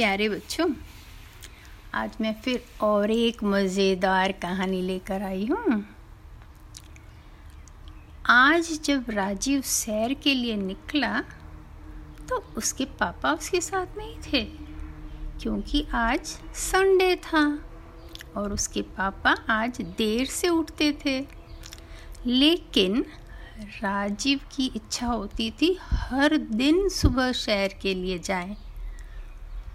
प्यारे बच्चों, आज मैं फिर और एक मज़ेदार कहानी लेकर आई हूँ। आज जब राजीव सैर के लिए निकला तो उसके पापा उसके साथ नहीं थे, क्योंकि आज संडे था और उसके पापा आज देर से उठते थे। लेकिन राजीव की इच्छा होती थी हर दिन सुबह शहर के लिए जाएँ।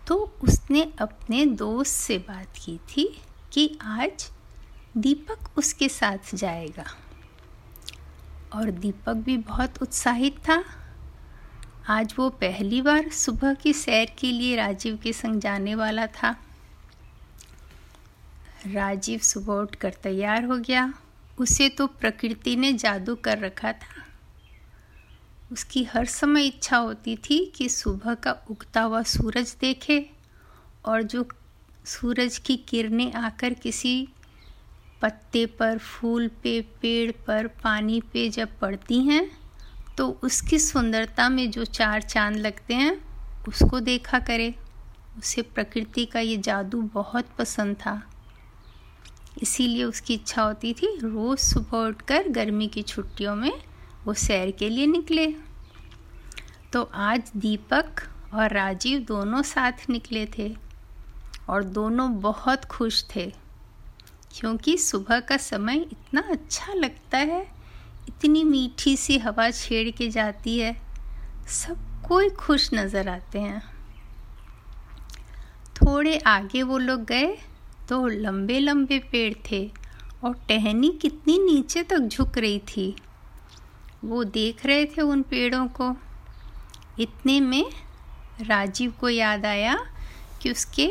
तो उसने अपने दोस्त से बात की थी कि आज दीपक उसके साथ जाएगा। और दीपक भी बहुत उत्साहित था। आज वो पहली बार सुबह की सैर के लिए राजीव के संग जाने वाला था। राजीव सुबह उठकर तैयार हो गया। उसे तो प्रकृति ने जादू कर रखा था। उसकी हर समय इच्छा होती थी कि सुबह का उगता हुआ सूरज देखे और जो सूरज की किरणें आकर किसी पत्ते पर, फूल पे, पेड़ पर, पानी पे जब पड़ती हैं तो उसकी सुंदरता में जो चार चाँद लगते हैं, उसको देखा करे। उसे प्रकृति का ये जादू बहुत पसंद था। इसीलिए उसकी इच्छा होती थी रोज़ सुबह उठकर गर्मी की छुट्टियों में वो सैर के लिए निकले। तो आज दीपक और राजीव दोनों साथ निकले थे और दोनों बहुत खुश थे, क्योंकि सुबह का समय इतना अच्छा लगता है। इतनी मीठी सी हवा छेड़ के जाती है, सब कोई खुश नज़र आते हैं। थोड़े आगे वो लोग गए तो लंबे लंबे पेड़ थे और टहनी कितनी नीचे तक झुक रही थी। वो देख रहे थे उन पेड़ों को। इतने में राजीव को याद आया कि उसके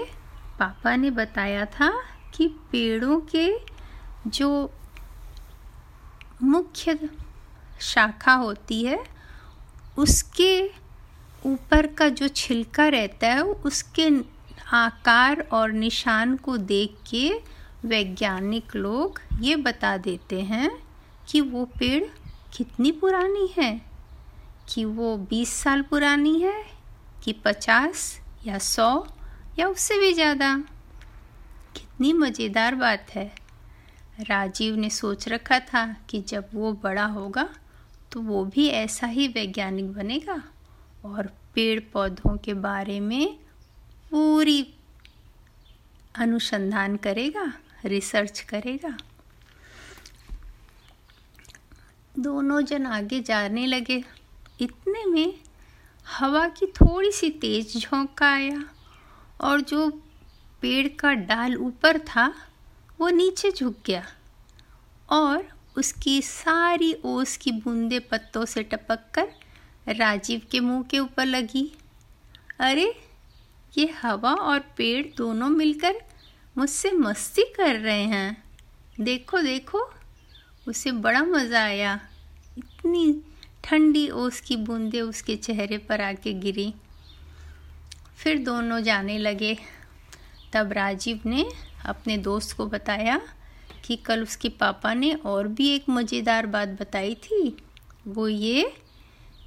पापा ने बताया था कि पेड़ों के जो मुख्य शाखा होती है, उसके ऊपर का जो छिलका रहता है, उसके आकार और निशान को देख के वैज्ञानिक लोग ये बता देते हैं कि वो पेड़ कितनी पुरानी है। कि वो 20 साल पुरानी है, कि 50 या सौ या उससे भी ज़्यादा। कितनी मज़ेदार बात है। राजीव ने सोच रखा था कि जब वो बड़ा होगा तो वो भी ऐसा ही वैज्ञानिक बनेगा और पेड़ पौधों के बारे में पूरी अनुसंधान करेगा, रिसर्च करेगा। दोनों जन आगे जाने लगे। इतने में हवा की थोड़ी सी तेज झोंका आया और जो पेड़ का डाल ऊपर था, वो नीचे झुक गया और उसकी सारी ओस की बूंदे पत्तों से टपक कर राजीव के मुँह के ऊपर लगी। अरे, ये हवा और पेड़ दोनों मिलकर मुझसे मस्ती कर रहे हैं। देखो देखो, उसे बड़ा मज़ा आया। इतनी ठंडी ओस की बूंदें उसके चेहरे पर आके गिरी। फिर दोनों जाने लगे। तब राजीव ने अपने दोस्त को बताया कि कल उसके पापा ने और भी एक मज़ेदार बात बताई थी। वो ये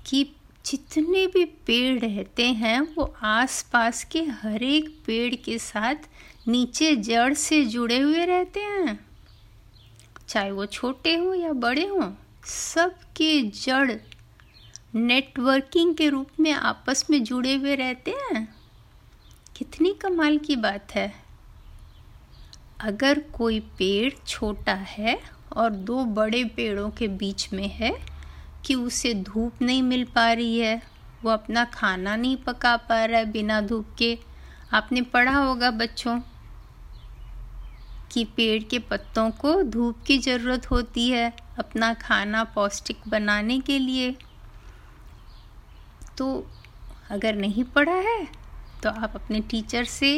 कि जितने भी पेड़ रहते हैं, वो आसपास के हर एक पेड़ के साथ नीचे जड़ से जुड़े हुए रहते हैं। चाहे वो छोटे हों या बड़े हों सबके जड़ नेटवर्किंग के रूप में आपस में जुड़े हुए रहते हैं। कितनी कमाल की बात है। अगर कोई पेड़ छोटा है और दो बड़े पेड़ों के बीच में है कि उसे धूप नहीं मिल पा रही है, वो अपना खाना नहीं पका पा रहा है बिना धूप के। आपने पढ़ा होगा बच्चों कि पेड़ के पत्तों को धूप की ज़रूरत होती है अपना खाना पौष्टिक बनाने के लिए। तो अगर नहीं पढ़ा है तो आप अपने टीचर से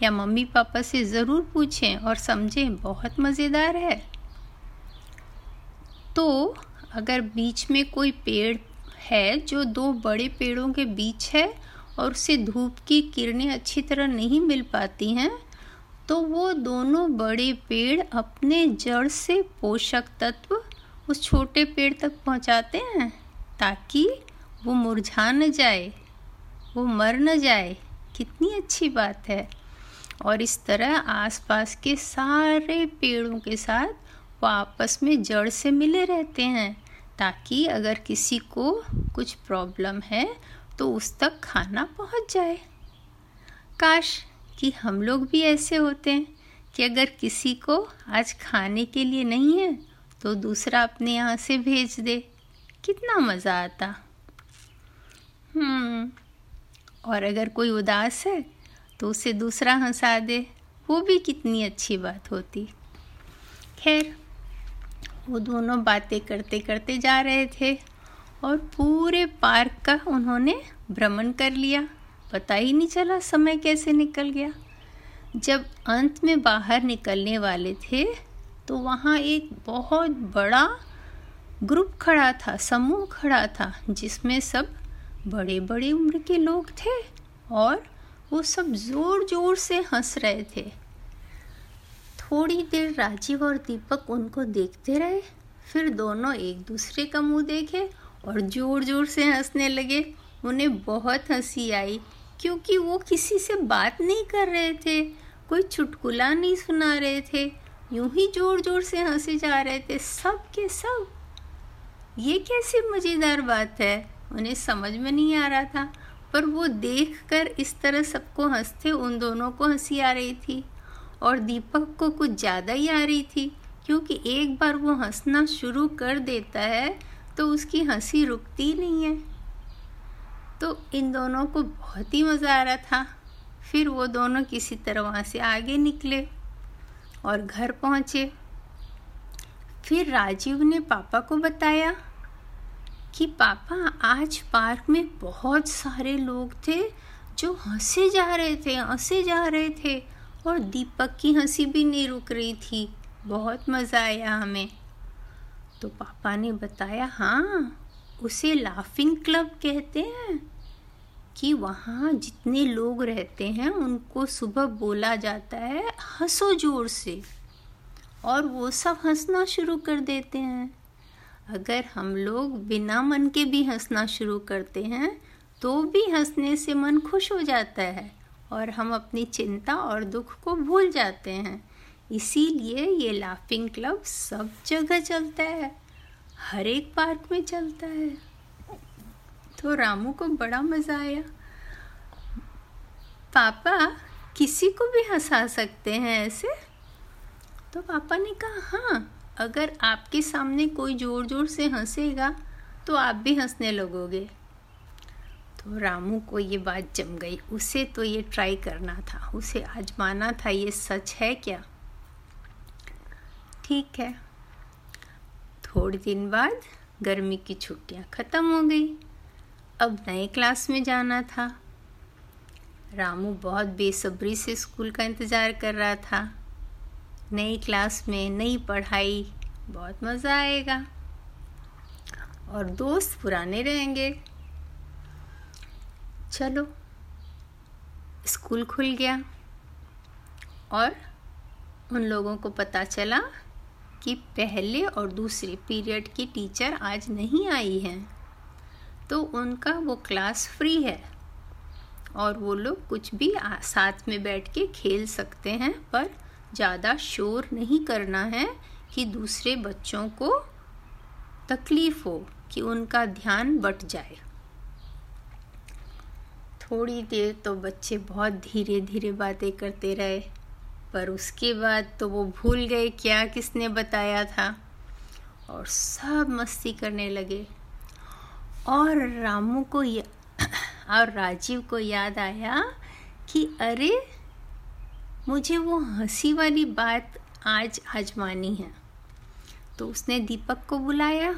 या मम्मी पापा से ज़रूर पूछें और समझें, बहुत मज़ेदार है। तो अगर बीच में कोई पेड़ है जो दो बड़े पेड़ों के बीच है और उसे धूप की किरणें अच्छी तरह नहीं मिल पाती हैं तो वो दोनों बड़े पेड़ अपने जड़ से पोषक तत्व उस छोटे पेड़ तक पहुंचाते हैं, ताकि वो मुरझा न जाए, वो मर न जाए। कितनी अच्छी बात है। और इस तरह आसपास के सारे पेड़ों के साथ वो आपस में जड़ से मिले रहते हैं, ताकि अगर किसी को कुछ प्रॉब्लम है तो उस तक खाना पहुँच जाए। काश कि हम लोग भी ऐसे होते हैं कि अगर किसी को आज खाने के लिए नहीं है तो दूसरा अपने यहाँ से भेज दे। कितना मज़ा आता। हम्म और अगर कोई उदास है तो उसे दूसरा हंसा दे। वो भी कितनी अच्छी बात होती। खैर, वो दोनों बातें करते करते जा रहे थे और पूरे पार्क का उन्होंने भ्रमण कर लिया। पता ही नहीं चला समय कैसे निकल गया। जब अंत में बाहर निकलने वाले थे तो वहाँ एक बहुत बड़ा ग्रुप खड़ा था, समूह खड़ा था, जिसमें सब बड़े बड़े उम्र के लोग थे और वो सब ज़ोर ज़ोर से हंस रहे थे। थोड़ी देर राजीव और दीपक उनको देखते रहे, फिर दोनों एक दूसरे का मुँह देखे और ज़ोर ज़ोर से हंसने लगे। उन्हें बहुत हँसी आई। क्योंकि वो किसी से बात नहीं कर रहे थे, कोई चुटकुला नहीं सुना रहे थे, यूँ ही ज़ोर ज़ोर से हंसे जा रहे थे सब के सब। ये कैसी मज़ेदार बात है? उन्हें समझ में नहीं आ रहा था, पर वो देखकर इस तरह सबको हँसते उन दोनों को हँसी आ रही थी। और दीपक को कुछ ज़्यादा ही आ रही थी, क्योंकि एक बार वो हंसना शुरू कर देता है तो उसकी हँसी रुकती नहीं है। तो इन दोनों को बहुत ही मज़ा आ रहा था। फिर वो दोनों किसी तरह वहाँ से आगे निकले और घर पहुँचे। फिर राजीव ने पापा को बताया कि पापा, आज पार्क में बहुत सारे लोग थे जो हंसे जा रहे थे, हंसे जा रहे थे और दीपक की हँसी भी नहीं रुक रही थी। बहुत मज़ा आया हमें। तो पापा ने बताया हाँ उसे लाफिंग क्लब कहते हैं कि वहाँ जितने लोग रहते हैं, उनको सुबह बोला जाता है, हंसो ज़ोर से। और वो सब हंसना शुरू कर देते हैं। अगर हम लोग बिना मन के भी हंसना शुरू करते हैं तो भी हंसने से मन खुश हो जाता है और हम अपनी चिंता और दुख को भूल जाते हैं। इसीलिए ये लाफिंग क्लब सब जगह चलता है। हर एक पार्क में चलता है। तो रामू को बड़ा मज़ा आया। पापा, किसी को भी हंसा सकते हैं ऐसे? तो पापा ने कहा हाँ अगर आपके सामने कोई ज़ोर ज़ोर से हंसेगा तो आप भी हंसने लगोगे। तो रामू को ये बात जम गई। उसे तो ये ट्राई करना था, उसे आजमाना था, ये सच है क्या? ठीक है। थोड़े दिन बाद गर्मी की छुट्टियाँ ख़त्म हो गई। अब नए क्लास में जाना था। रामू बहुत बेसब्री से स्कूल का इंतज़ार कर रहा था। नई क्लास में नई पढ़ाई, बहुत मज़ा आएगा। और दोस्त पुराने रहेंगे। चलो, स्कूल खुल गया। और उन लोगों को पता चला कि पहले और दूसरे पीरियड की टीचर आज नहीं आई हैं तो उनका वो क्लास फ्री है। और वो लोग कुछ भी साथ में बैठ के खेल सकते हैं, पर ज़्यादा शोर नहीं करना है कि दूसरे बच्चों को तकलीफ़ हो कि उनका ध्यान बट जाए। थोड़ी देर तो बच्चे बहुत धीरे धीरे बातें करते रहे। पर उसके बाद तो वो भूल गए क्या किसने बताया था। और सब मस्ती करने लगे। और रामू को और राजीव को याद आया कि अरे, मुझे वो हँसी वाली बात आज आजमानी है। तो उसने दीपक को बुलाया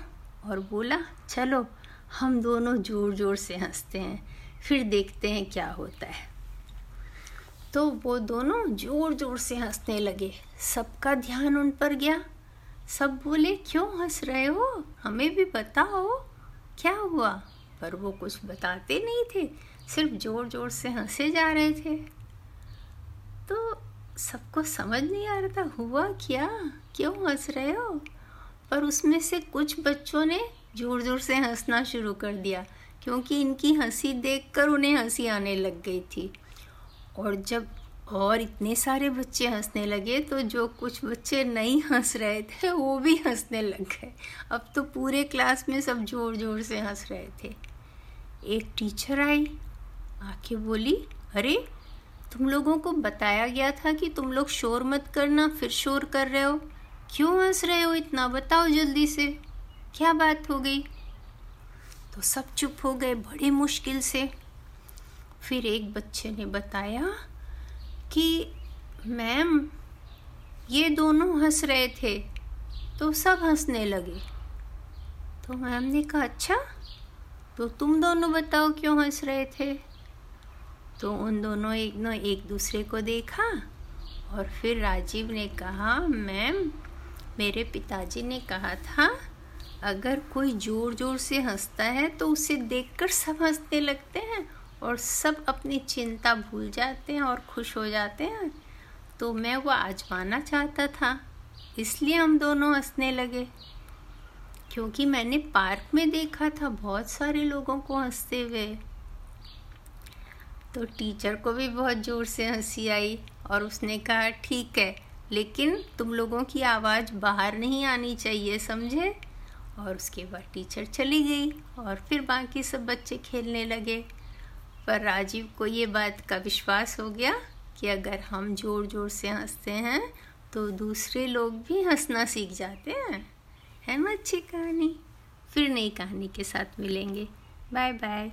और बोला, चलो, हम दोनों ज़ोर ज़ोर से हँसते हैं, फिर देखते हैं क्या होता है। तो वो दोनों ज़ोर ज़ोर से हंसने लगे। सबका ध्यान उन पर गया। सब बोले, क्यों हंस रहे हो? हमें भी बताओ, क्या हुआ? पर वो कुछ बताते नहीं थे, सिर्फ़ ज़ोर ज़ोर से हंसे जा रहे थे। तो सबको समझ नहीं आ रहा था, हुआ क्या? क्यों हंस रहे हो? पर उसमें से कुछ बच्चों ने ज़ोर ज़ोर से हंसना शुरू कर दिया, क्योंकि इनकी हँसी देखकर उन्हें हँसी आने लग गई थी। और जब और इतने सारे बच्चे हंसने लगे तो जो कुछ बच्चे नहीं हंस रहे थे, वो भी हंसने लग गए। अब तो पूरे क्लास में सब ज़ोर ज़ोर से हंस रहे थे। एक टीचर आई, आके बोली, अरे, तुम लोगों को बताया गया था कि तुम लोग शोर मत करना, फिर शोर कर रहे हो। क्यों हंस रहे हो इतना? बताओ जल्दी से। क्या बात हो गई? तो सब चुप हो गए बड़े मुश्किल से। फिर एक बच्चे ने बताया कि, मैम, ये दोनों हंस रहे थे तो सब हंसने लगे। तो मैम ने कहा अच्छा तो तुम दोनों बताओ क्यों हंस रहे थे? तो उन दोनों एक ने एक दूसरे को देखा और फिर राजीव ने कहा, मैम, मेरे पिताजी ने कहा था, अगर कोई ज़ोर ज़ोर से हंसता है तो उसे देखकर सब हंसने लगते हैं और सब अपनी चिंता भूल जाते हैं और खुश हो जाते हैं तो मैं वो आजमाना चाहता था। इसलिए हम दोनों हंसने लगे। क्योंकि मैंने पार्क में देखा था, बहुत सारे लोगों को हँसते हुए। तो टीचर को भी बहुत ज़ोर से हँसी आई और उसने कहा, ठीक है, लेकिन तुम लोगों की आवाज़ बाहर नहीं आनी चाहिए, समझे? और उसके बाद टीचर चली गई और फिर बाकी सब बच्चे खेलने लगे। पर राजीव को ये बात का विश्वास हो गया कि अगर हम ज़ोर ज़ोर से हँसते हैं तो दूसरे लोग भी हंसना सीख जाते हैं। है ना अच्छी कहानी? फिर नई कहानी के साथ मिलेंगे। Bye bye